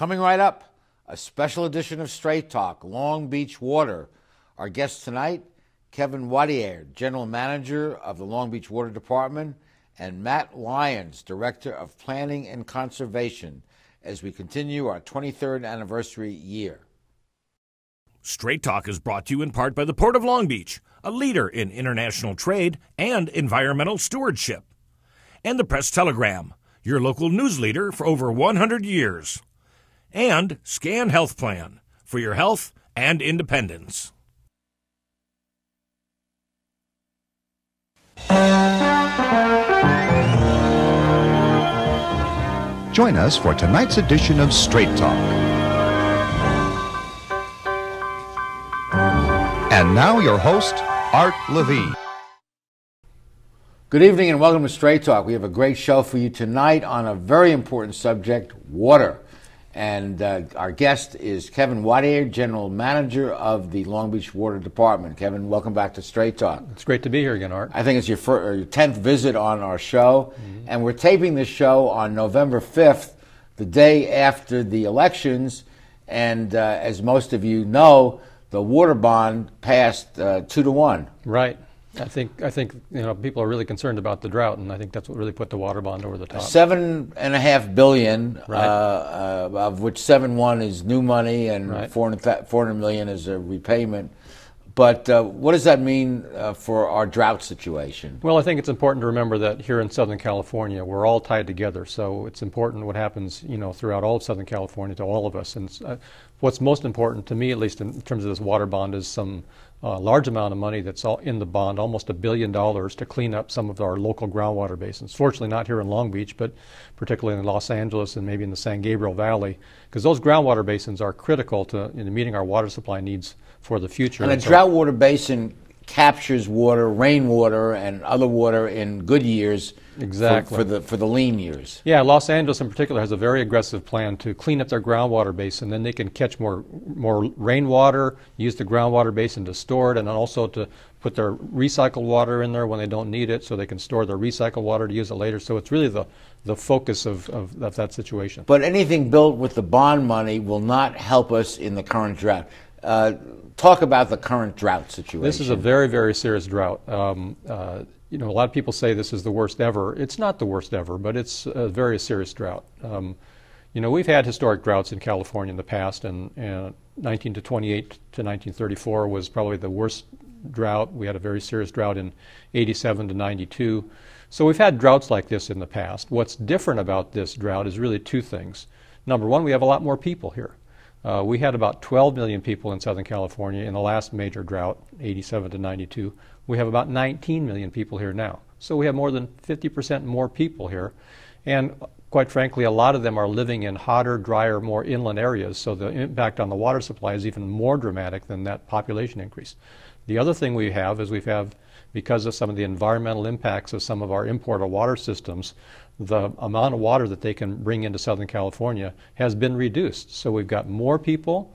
Coming right up, a special edition of Straight Talk, Long Beach Water. Our guest tonight, Kevin Wattier, General Manager of the Long Beach Water Department, and Matt Lyons, Director of Planning and Conservation, as we continue our 23rd anniversary year. Straight Talk is brought to you in part by the Port of Long Beach, a leader in international trade and environmental stewardship, and the Press Telegram, your local news leader for over 100 years and Scan Health Plan for your health and independence. Join us for tonight's edition of Straight Talk. And now, your host, Art Levine. Good evening and welcome to Straight Talk. We have a great show for you tonight on a very important subject water. And uh, our guest is Kevin Wattier, General Manager of the Long Beach Water Department. Kevin, welcome back to Straight Talk. It's great to be here again, Art. I think it's your, your 10th visit on our show. Mm-hmm. And we're taping this show on November 5th, the day after the elections. And uh, as most of you know, the water bond passed uh, two to one. Right. I think I think you know people are really concerned about the drought, and I think that's what really put the water bond over the top. Seven and a half billion, right. uh, uh, of which seven one is new money, and right. 400, 400 million is a repayment. But uh, what does that mean uh, for our drought situation? Well, I think it's important to remember that here in Southern California, we're all tied together. So it's important what happens, you know, throughout all of Southern California to all of us. And uh, what's most important to me, at least in terms of this water bond, is some a large amount of money that's all in the bond, almost a billion dollars, to clean up some of our local groundwater basins. Fortunately, not here in Long Beach, but particularly in Los Angeles and maybe in the San Gabriel Valley, because those groundwater basins are critical to meeting our water supply needs for the future. And a so, drought water basin captures water, rainwater, and other water in good years. Exactly. For, for, the for the lean years. Yeah, Los Angeles in particular has a very aggressive plan to clean up their groundwater basin. Then they can catch more more rainwater, use the groundwater basin to store it, and also to put their recycled water in there when they don't need it, so they can store their recycled water to use it later. So it's really the the focus of, of, of that situation. But anything built with the bond money will not help us in the current drought. Uh, talk about the current drought situation. This is a very, very serious drought. Um, uh, you know, a lot of people say this is the worst ever. It's not the worst ever, but it's a very serious drought. Um, you know, we've had historic droughts in California in the past, and, and 19 to 28 to 1934 was probably the worst drought. We had a very serious drought in 87 to 92. So we've had droughts like this in the past. What's different about this drought is really two things. Number one, we have a lot more people here. Uh, we had about 12 million people in Southern California in the last major drought, 87 to 92. We have about 19 million people here now. So we have more than 50% more people here. And quite frankly, a lot of them are living in hotter, drier, more inland areas. So the impact on the water supply is even more dramatic than that population increase. The other thing we have is we have, because of some of the environmental impacts of some of our imported water systems, the amount of water that they can bring into Southern California has been reduced. So we've got more people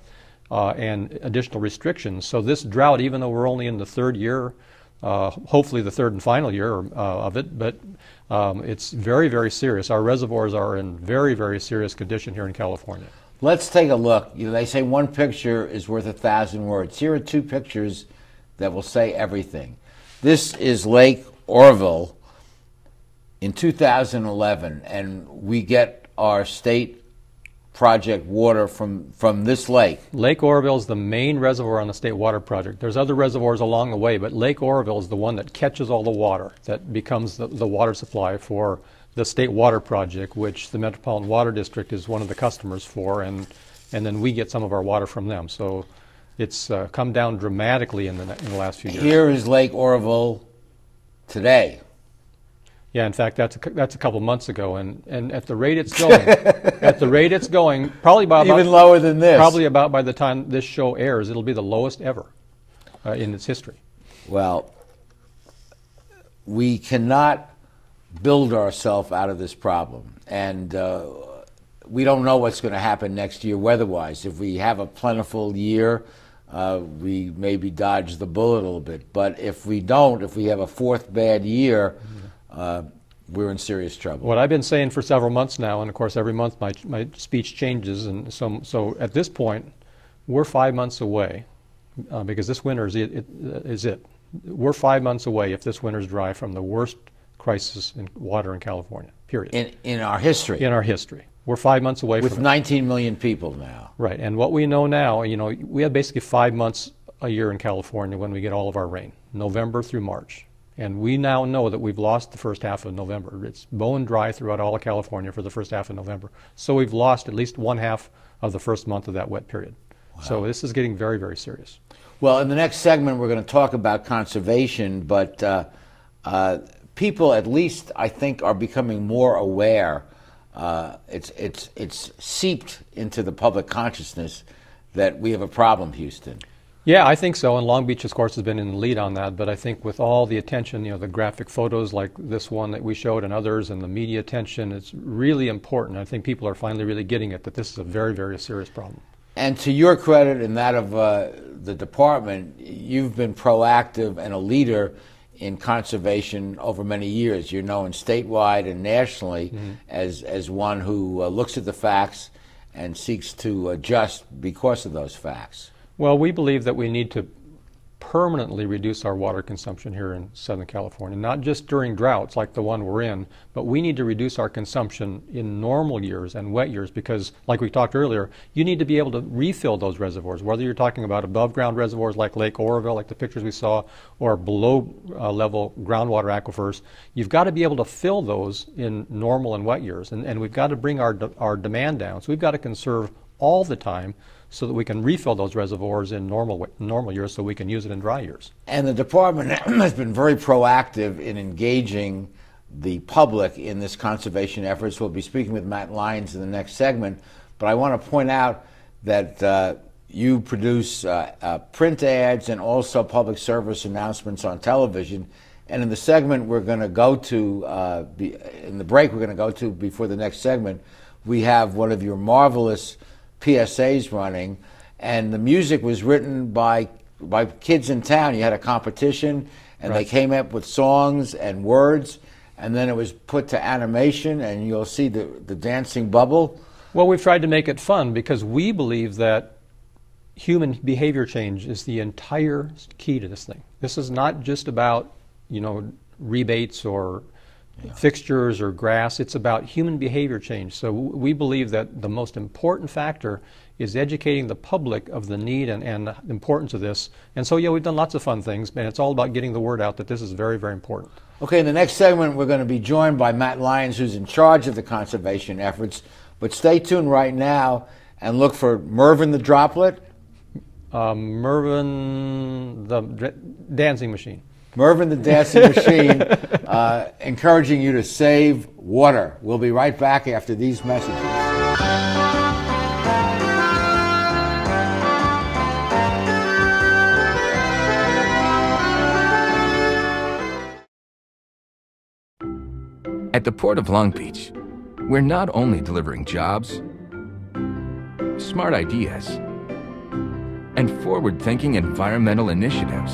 uh, and additional restrictions. So this drought, even though we're only in the third year, uh, hopefully the third and final year uh, of it, but um, it's very, very serious. Our reservoirs are in very, very serious condition here in California. Let's take a look. You know, they say one picture is worth a thousand words. Here are two pictures that will say everything. This is Lake Oroville in 2011, and we get our state project water from, from this lake. Lake Oroville is the main reservoir on the state water project. There's other reservoirs along the way, but Lake Oroville is the one that catches all the water that becomes the, the water supply for the state water project, which the Metropolitan Water District is one of the customers for, and and then we get some of our water from them. So it's uh, come down dramatically in the, in the last few years. Here is Lake Oroville today. Yeah, in fact, that's a, that's a couple months ago, and, and at the rate it's going, at the rate it's going, probably about even lower than this. Probably about by the time this show airs, it'll be the lowest ever uh, in its history. Well, we cannot build ourselves out of this problem, and uh, we don't know what's going to happen next year weather-wise. If we have a plentiful year, uh, we maybe dodge the bullet a little bit. But if we don't, if we have a fourth bad year. Mm-hmm uh, we're in serious trouble. What I've been saying for several months now, and of course every month my, my speech changes, and so, so at this point, we're five months away, uh, because this winter is it, it, is it. We're five months away if this winter's dry from the worst crisis in water in California, period. In, in our history. In our history. We're five months away With from 19 million people now. Right, and what we know now, you know, we have basically five months a year in California when we get all of our rain, November through March. And we now know that we've lost the first half of November. It's bone dry throughout all of California for the first half of November. So we've lost at least one half of the first month of that wet period. Wow. So this is getting very, very serious. Well, in the next segment, we're going to talk about conservation, but uh, uh, people, at least, I think, are becoming more aware. Uh, it's, it's, it's seeped into the public consciousness that we have a problem, Houston. Yeah, I think so. And Long Beach, of course, has been in the lead on that. But I think with all the attention, you know, the graphic photos like this one that we showed and others, and the media attention, it's really important. I think people are finally really getting it that this is a very, very serious problem. And to your credit and that of uh, the department, you've been proactive and a leader in conservation over many years. You're known statewide and nationally mm-hmm. as, as one who uh, looks at the facts and seeks to adjust because of those facts. Well, we believe that we need to permanently reduce our water consumption here in Southern California, not just during droughts like the one we're in, but we need to reduce our consumption in normal years and wet years because, like we talked earlier, you need to be able to refill those reservoirs, whether you're talking about above ground reservoirs like Lake Oroville, like the pictures we saw, or below uh, level groundwater aquifers. You've got to be able to fill those in normal and wet years, and, and we've got to bring our, de- our demand down. So we've got to conserve all the time so that we can refill those reservoirs in normal normal years so we can use it in dry years. And the department has been very proactive in engaging the public in this conservation efforts. We'll be speaking with Matt Lyons in the next segment, but I want to point out that uh, you produce uh, uh, print ads and also public service announcements on television. And in the segment we're going to go to, uh, be, in the break we're going to go to before the next segment, we have one of your marvelous PSAs running, and the music was written by by kids in town. You had a competition, and right. they came up with songs and words, and then it was put to animation, and you'll see the the dancing bubble. Well, we've tried to make it fun because we believe that human behavior change is the entire key to this thing. This is not just about you know rebates or yeah. fixtures or grass. It's about human behavior change. So we believe that the most important factor is educating the public of the need and, and the importance of this. And so, yeah, we've done lots of fun things, and it's all about getting the word out that this is very, very important. Okay, in the next segment, we're going to be joined by Matt Lyons, who's in charge of the conservation efforts. But stay tuned right now and look for Mervin the Droplet. Um, Mervin the dancing machine. Mervin the Dancing Machine, uh, encouraging you to save water. We'll be right back after these messages. At the Port of Long Beach, we're not only delivering jobs, smart ideas, and forward thinking environmental initiatives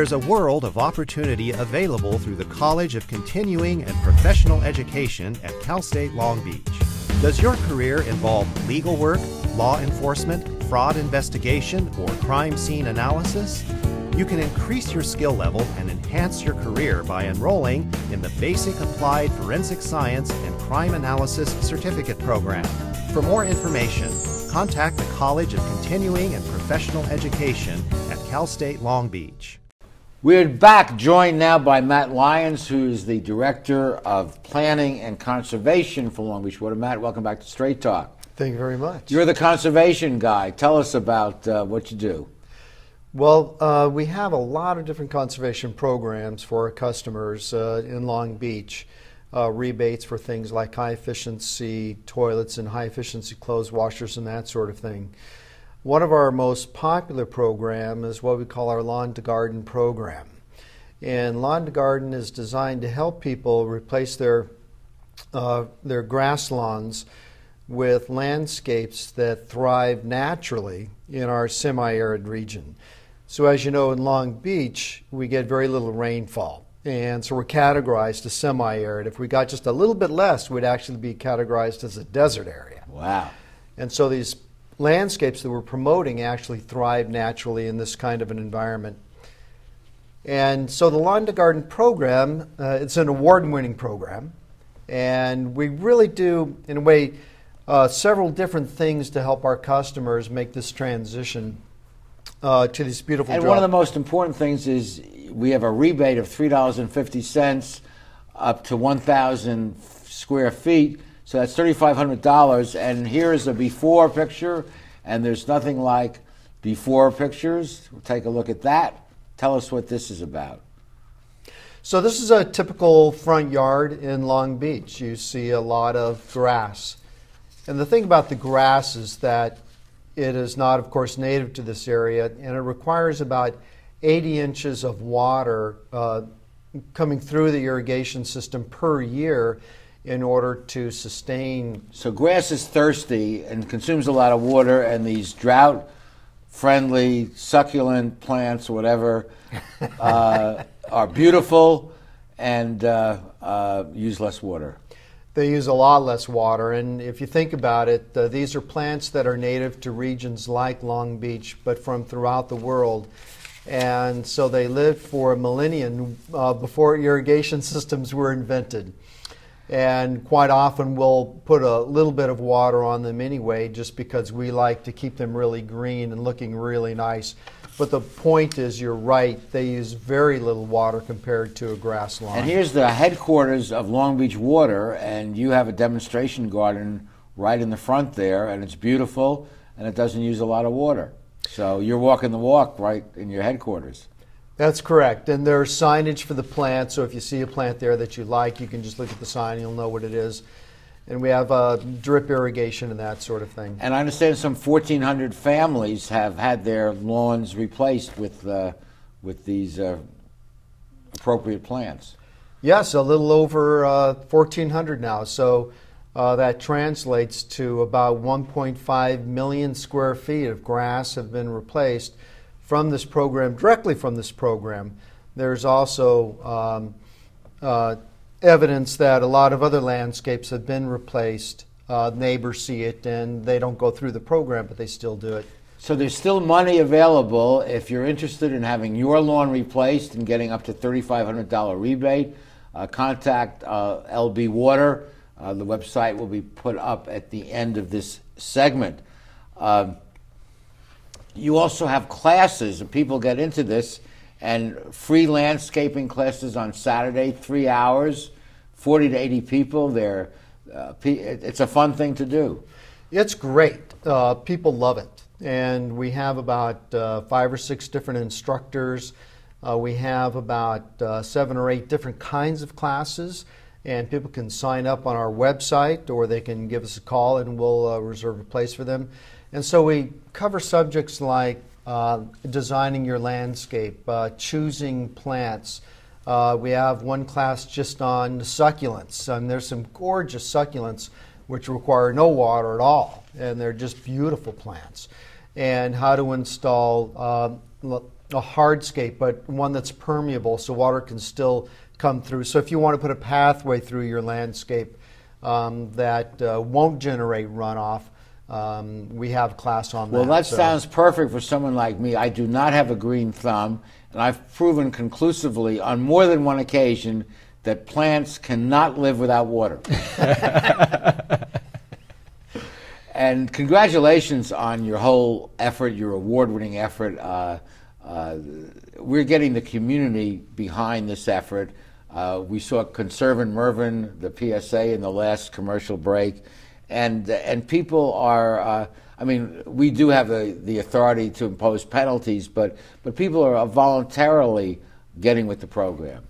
There's a world of opportunity available through the College of Continuing and Professional Education at Cal State Long Beach. Does your career involve legal work, law enforcement, fraud investigation, or crime scene analysis? You can increase your skill level and enhance your career by enrolling in the Basic Applied Forensic Science and Crime Analysis Certificate Program. For more information, contact the College of Continuing and Professional Education at Cal State Long Beach. We're back, joined now by Matt Lyons, who's the Director of Planning and Conservation for Long Beach Water. Matt, welcome back to Straight Talk. Thank you very much. You're the conservation guy. Tell us about uh, what you do. Well, uh, we have a lot of different conservation programs for our customers uh, in Long Beach. Uh, rebates for things like high efficiency toilets and high efficiency clothes washers and that sort of thing. One of our most popular programs is what we call our Lawn to Garden program. And Lawn to Garden is designed to help people replace their, uh, their grass lawns with landscapes that thrive naturally in our semi arid region. So, as you know, in Long Beach, we get very little rainfall. And so we're categorized as semi arid. If we got just a little bit less, we'd actually be categorized as a desert area. Wow. And so these landscapes that we're promoting actually thrive naturally in this kind of an environment. And so the Lawn to Garden program, uh, it's an award-winning program, and we really do, in a way, uh, several different things to help our customers make this transition uh, to these beautiful. And drought- one of the most important things is we have a rebate of three dollars and fifty cents up to one thousand square feet. So that's thirty five hundred dollars. And here is a before picture, and there's nothing like before pictures. We'll take a look at that. Tell us what this is about. So this is a typical front yard in Long Beach. You see a lot of grass. And the thing about the grass is that it is not, of course, native to this area, and it requires about 80 inches of water uh, coming through the irrigation system per year in order to sustain. So grass is thirsty and consumes a lot of water, and these drought friendly succulent plants, whatever, uh, are beautiful and uh, uh, use less water. They use a lot less water, and if you think about it, uh, these are plants that are native to regions like Long Beach, but from throughout the world. And so they lived for a millennium uh, before irrigation systems were invented. And quite often we'll put a little bit of water on them anyway, just because we like to keep them really green and looking really nice. But the point is, you're right, they use very little water compared to a grass lawn. And here's the headquarters of Long Beach Water, and you have a demonstration garden right in the front there, and it's beautiful, and it doesn't use a lot of water. So you're walking the walk right in your headquarters. That's correct. And there's signage for the plant, so if you see a plant there that you like, you can just look at the sign and you'll know what it is. And we have uh, drip irrigation and that sort of thing. And I understand some 1,400 families have had their lawns replaced with, uh, with these uh, appropriate plants. Yes, a little over uh, 1,400 now. So uh, that translates to about 1.5 million square feet of grass have been replaced from this program, directly from this program. There's also um, uh, evidence that a lot of other landscapes have been replaced. Uh, neighbors see it and they don't go through the program, but they still do it. So there's still money available if you're interested in having your lawn replaced and getting up to $3,500 rebate. Uh, contact uh, LB Water. Uh, the website will be put up at the end of this segment. You also have classes, and people get into this, and free landscaping classes on Saturday, three hours, 40 to 80 people. They're, uh, it's a fun thing to do. It's great. Uh, people love it. And we have about uh, five or six different instructors. Uh, we have about uh, seven or eight different kinds of classes. And people can sign up on our website or they can give us a call and we'll uh, reserve a place for them. And so we cover subjects like uh, designing your landscape, uh, choosing plants. Uh, we have one class just on succulents, and there's some gorgeous succulents which require no water at all, and they're just beautiful plants. And how to install uh, a hardscape, but one that's permeable so water can still come through. So if you want to put a pathway through your landscape um, that uh, won't generate runoff, um, we have class on Well, that. Well, that So- sounds perfect for someone like me. I do not have a green thumb, and I've proven conclusively on more than one occasion that plants cannot live without water. and congratulations on your whole effort, your award winning effort. Uh, uh, we're getting the community behind this effort. Uh, we saw Conserve and Mervyn, the PSA, in the last commercial break. And, and people are, uh, I mean, we do have the, the authority to impose penalties, but, but people are voluntarily getting with the program.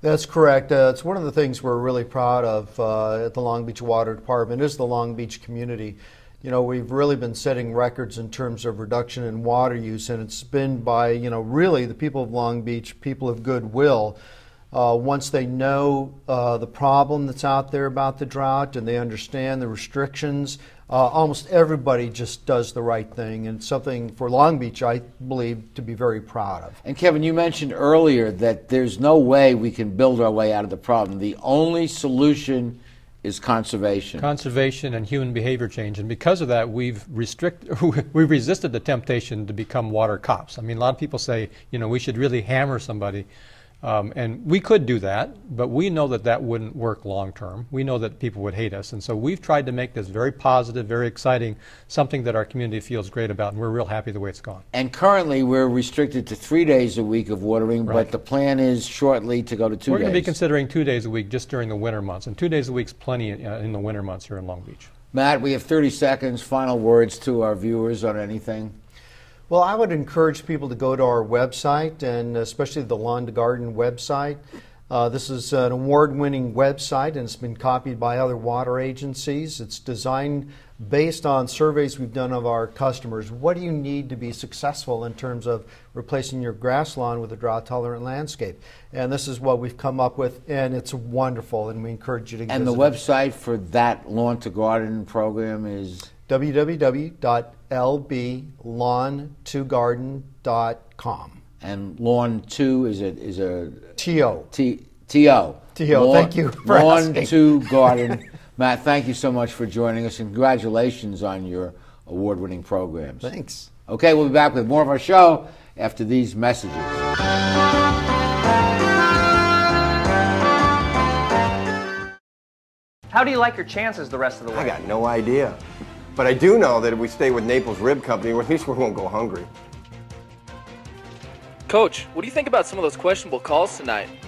That's correct. Uh, it's one of the things we're really proud of uh, at the Long Beach Water Department is the Long Beach community. You know, we've really been setting records in terms of reduction in water use, and it's been by, you know, really the people of Long Beach, people of goodwill. Uh, once they know uh, the problem that's out there about the drought and they understand the restrictions, uh, almost everybody just does the right thing, and something for Long Beach, I believe, to be very proud of. And Kevin, you mentioned earlier that there's no way we can build our way out of the problem. The only solution is conservation. conservation and human behavior change, and because of that, we've restrict we've resisted the temptation to become water cops. I mean, a lot of people say, you know, we should really hammer somebody, um, and we could do that, but we know that that wouldn't work long term. We know that people would hate us, and so we've tried to make this very positive, very exciting, something that our community feels great about, and we're real happy the way it's gone. and currently, we're restricted to three days a week of watering, but the plan is shortly to go to 2 we're days. going to be considering two days a week just during the winter months, and two days a week's plenty uh, in the winter months here in Long Beach. Matt, we have 30 seconds. Final words to our viewers on anything. Well, I would encourage people to go to our website, and especially the Lawn to Garden website. Uh, this is an award winning website, and it's been copied by other water agencies. It's designed based on surveys we've done of our customers. What do you need to be successful in terms of replacing your grass lawn with a drought tolerant landscape? And this is what we've come up with, and it's wonderful, and we encourage you to And the it. website for that lawn to garden program is www.lblawn2garden.com. and lawn two is a is a T.O. T T O. T.O., Lawn- thank you for Lawn asking. two garden. Matt, thank you so much for joining us. Congratulations on your award-winning programs. Thanks. Okay, we'll be back with more of our show after these messages. How do you like your chances the rest of the way? I got no idea. But I do know that if we stay with Naples Rib Company, at least we won't go hungry. Coach, what do you think about some of those questionable calls tonight?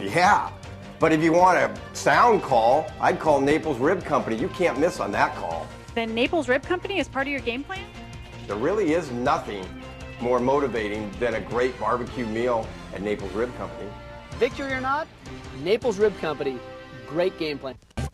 Yeah. But if you want a sound call, I'd call Naples Rib Company. You can't miss on that call. Then Naples Rib Company is part of your game plan? There really is nothing more motivating than a great barbecue meal at Naples Rib Company. Victory or not, Naples Rib Company, great game plan.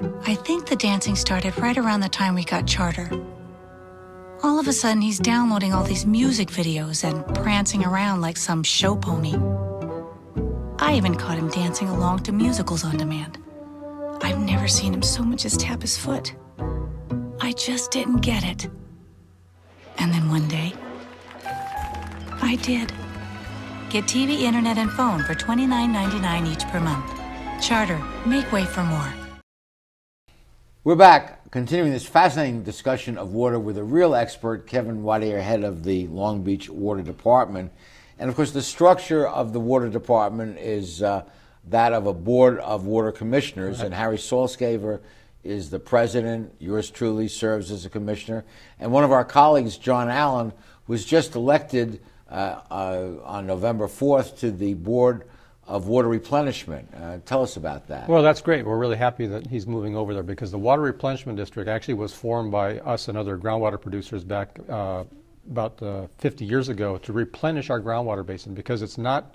I think the dancing started right around the time we got charter. All of a sudden, he's downloading all these music videos and prancing around like some show pony. I even caught him dancing along to musicals on demand. I've never seen him so much as tap his foot. I just didn't get it. And then one day, I did. Get TV, internet, and phone for $29.99 each per month. Charter, make way for more. We're back, continuing this fascinating discussion of water with a real expert, Kevin Wattier, head of the Long Beach Water Department. And of course, the structure of the water department is uh, that of a board of water commissioners, Right. and Harry Saltzgaver is the president. Yours truly serves as a commissioner, and one of our colleagues, John Allen, was just elected uh, uh, on November 4th to the board of water replenishment. Uh, tell us about that. Well, that's great. We're really happy that he's moving over there because the Water Replenishment District actually was formed by us and other groundwater producers back uh, about uh, 50 years ago to replenish our groundwater basin because it's not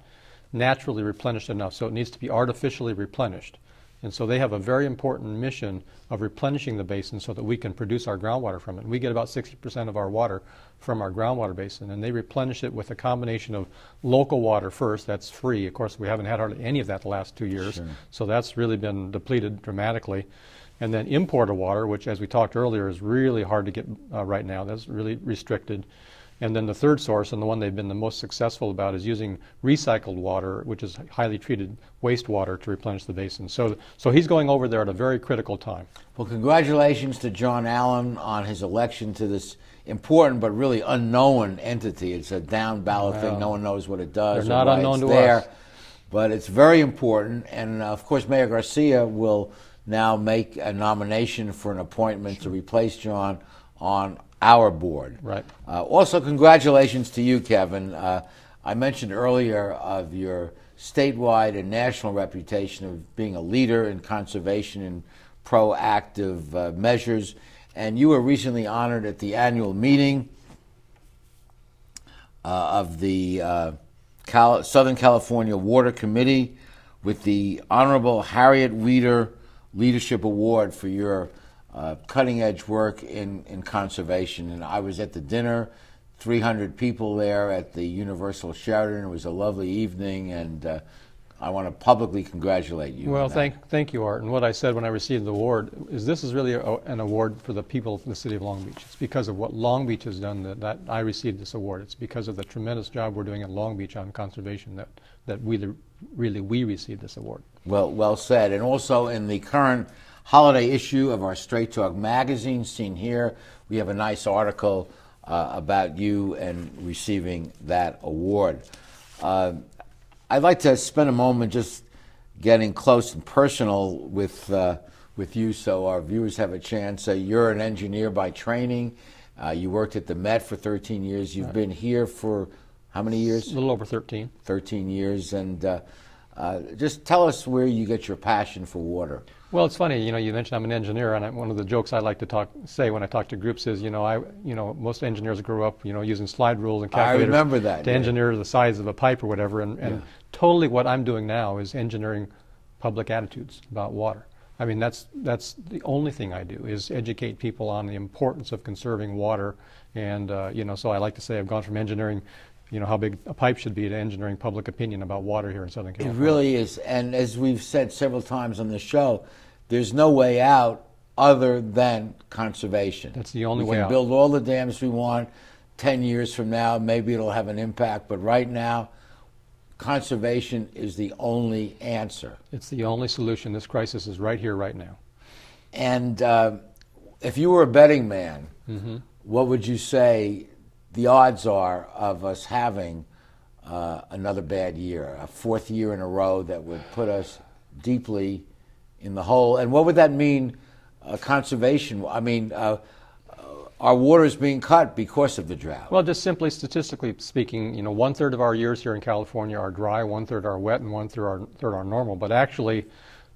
naturally replenished enough, so it needs to be artificially replenished. And so they have a very important mission of replenishing the basin so that we can produce our groundwater from it. We get about 60% of our water from our groundwater basin, and they replenish it with a combination of local water first, that's free. Of course, we haven't had hardly any of that the last two years, Sure. so that's really been depleted dramatically. And then imported water, which, as we talked earlier, is really hard to get uh, right now. That's really restricted. And then the third source, and the one they've been the most successful about, is using recycled water, which is highly treated wastewater, to replenish the basin. So, so he's going over there at a very critical time. Well, congratulations to John Allen on his election to this important but really unknown entity. It's a down ballot thing. No one knows what it does. they're not unknown to there. us. But it's very important. And uh, of course, Mayor Garcia will now make a nomination for an appointment to replace John on our board. Right. Uh, also, congratulations to you, Kevin. Uh, I mentioned earlier of your statewide and national reputation of being a leader in conservation and proactive uh, measures, and you were recently honored at the annual meeting uh, of the uh, Cal- Southern California Water Committee with the Honorable Harriet Wieder Leadership Award for your uh, cutting edge work in, in conservation. And I was at the dinner, 300 people there at the Universal Sheraton. It was a lovely evening, and uh, I want to publicly congratulate you. Well, thank, thank you, Art. And what I said when I received the award is this is really a, an award for the people of the city of Long Beach. It's because of what Long Beach has done that, that I received this award. It's because of the tremendous job we're doing at Long Beach on conservation that, that we, really we received this award. Well, well said. And also in the current holiday issue of our Straight Talk magazine, seen here, we have a nice article uh, about you and receiving that award. Uh, I'd like to spend a moment just getting close and personal with uh, with you, so our viewers have a chance. Uh, you're an engineer by training. Uh, you worked at the Met for 13 years. You've been here for how many years? A little over 13. 13 years, and uh, uh, just tell us where you get your passion for water. Well, it's funny, you know, you mentioned I'm an engineer, and I, one of the jokes I like to talk, say when I talk to groups is, you know, I, you know, most engineers grew up, you know, using slide rules and I calculators remember that, to yeah. engineer the size of a pipe or whatever, and, and Yeah. totally what I'm doing now is engineering public attitudes about water. I mean, that's that's the only thing I do is educate people on the importance of conserving water, and uh, you know, so I like to say I've gone from engineering, you know, how big a pipe should be to engineering public opinion about water here in Southern California. It really is, and as we've said several times on the show, there's no way out other than conservation. That's the only we way can out. build all the dams we want. Ten years from now, maybe it'll have an impact, but right now, conservation is the only answer. It's the only solution. This crisis is right here, right now. And uh, if you were a betting man, Mhm. what would you say the odds are of us having uh, another bad year, a fourth year in a row that would put us deeply in the hole? And what would that mean, uh, conservation? I mean, uh, uh, our water is being cut because of the drought. Well, just simply statistically speaking, you know, one third of our years here in California are dry, one third are wet, and one third are, third are normal. But actually,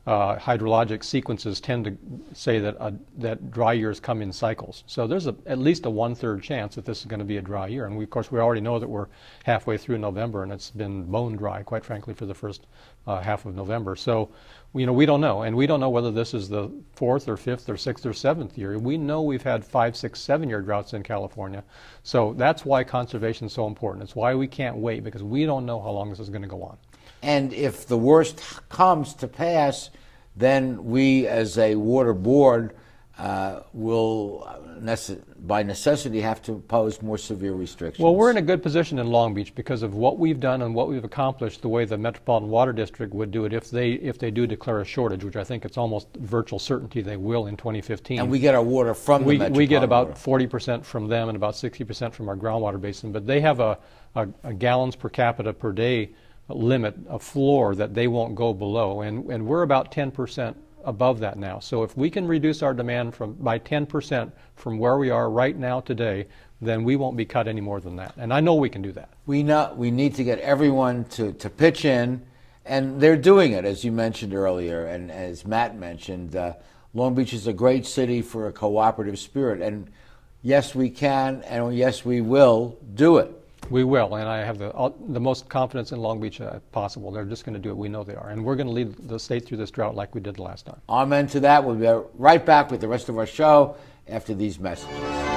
uh, hydrologic sequences tend to say that uh, that dry years come in cycles. So there's a, at least a one third chance that this is going to be a dry year. And we, of course, we already know that we're halfway through November, and it's been bone dry, quite frankly, for the first uh, half of November. So, you know, we don't know, and we don't know whether this is the fourth or fifth or sixth or seventh year. We know we've had five, six, seven year droughts in California. So that's why conservation is so important. It's why we can't wait because we don't know how long this is going to go on. And if the worst comes to pass, then we, as a water board, uh, will, nece- by necessity, have to impose more severe restrictions. Well, we're in a good position in Long Beach because of what we've done and what we've accomplished. The way the Metropolitan Water District would do it if they if they do declare a shortage, which I think it's almost virtual certainty they will in 2015. And we get our water from we, the we get about 40 percent from them and about 60 percent from our groundwater basin. But they have a, a, a gallons per capita per day limit, a floor that they won't go below, and and we're about 10 percent above that now. So if we can reduce our demand from by 10% from where we are right now today, then we won't be cut any more than that. And I know we can do that. We know we need to get everyone to, to pitch in, and they're doing it, as you mentioned earlier, and as Matt mentioned. Uh, Long Beach is a great city for a cooperative spirit, and yes, we can, and yes, we will do it. We will, and I have the, uh, the most confidence in Long Beach uh, possible. They're just going to do it. We know they are. And we're going to lead the state through this drought like we did the last time. Amen to that. We'll be right back with the rest of our show after these messages.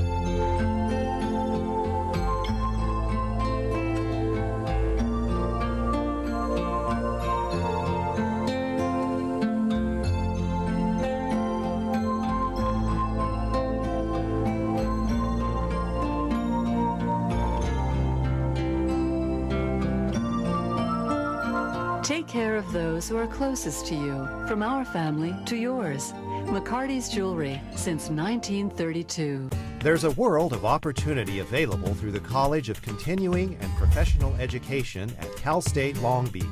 Those who are closest to you, from our family to yours. McCarty's Jewelry since 1932. There's a world of opportunity available through the College of Continuing and Professional Education at Cal State Long Beach.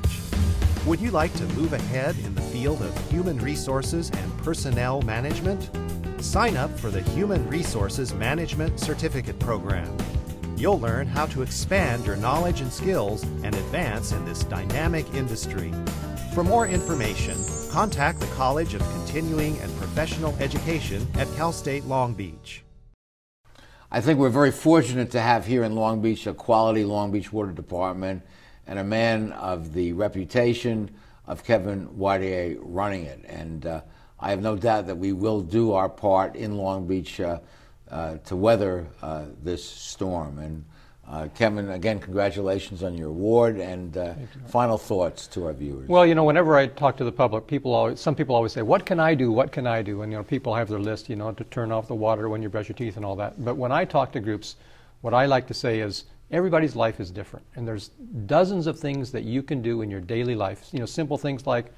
Would you like to move ahead in the field of human resources and personnel management? Sign up for the Human Resources Management Certificate Program. You'll learn how to expand your knowledge and skills and advance in this dynamic industry. For more information, contact the College of Continuing and Professional Education at Cal State Long Beach. I think we're very fortunate to have here in Long Beach a quality Long Beach Water Department and a man of the reputation of Kevin Wattier running it. And uh, I have no doubt that we will do our part in Long Beach uh, uh, to weather uh, this storm. And uh, Kevin, again, congratulations on your award and uh, final thoughts to our viewers. Well, you know, whenever I talk to the public, people always, some people always say, "What can I do? What can I do?" And you know, people have their list, you know, to turn off the water when you brush your teeth and all that. But when I talk to groups, what I like to say is, everybody's life is different, and there's dozens of things that you can do in your daily life. You know, simple things like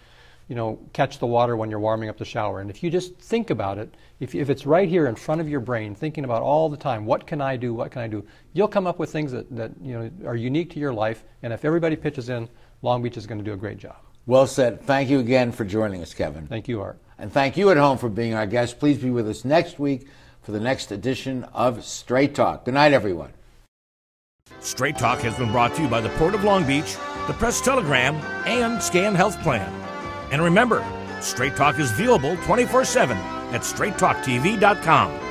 you know, catch the water when you're warming up the shower. And if you just think about it, if, if it's right here in front of your brain, thinking about all the time, what can I do, what can I do, you'll come up with things that, that you know, are unique to your life. And if everybody pitches in, Long Beach is going to do a great job. Well said. Thank you again for joining us, Kevin. Thank you, Art. And thank you at home for being our guest. Please be with us next week for the next edition of Straight Talk. Good night, everyone. Straight Talk has been brought to you by the Port of Long Beach, the Press Telegram, and Scan Health Plan. And remember, Straight Talk is viewable 24 7 at straighttalktv.com.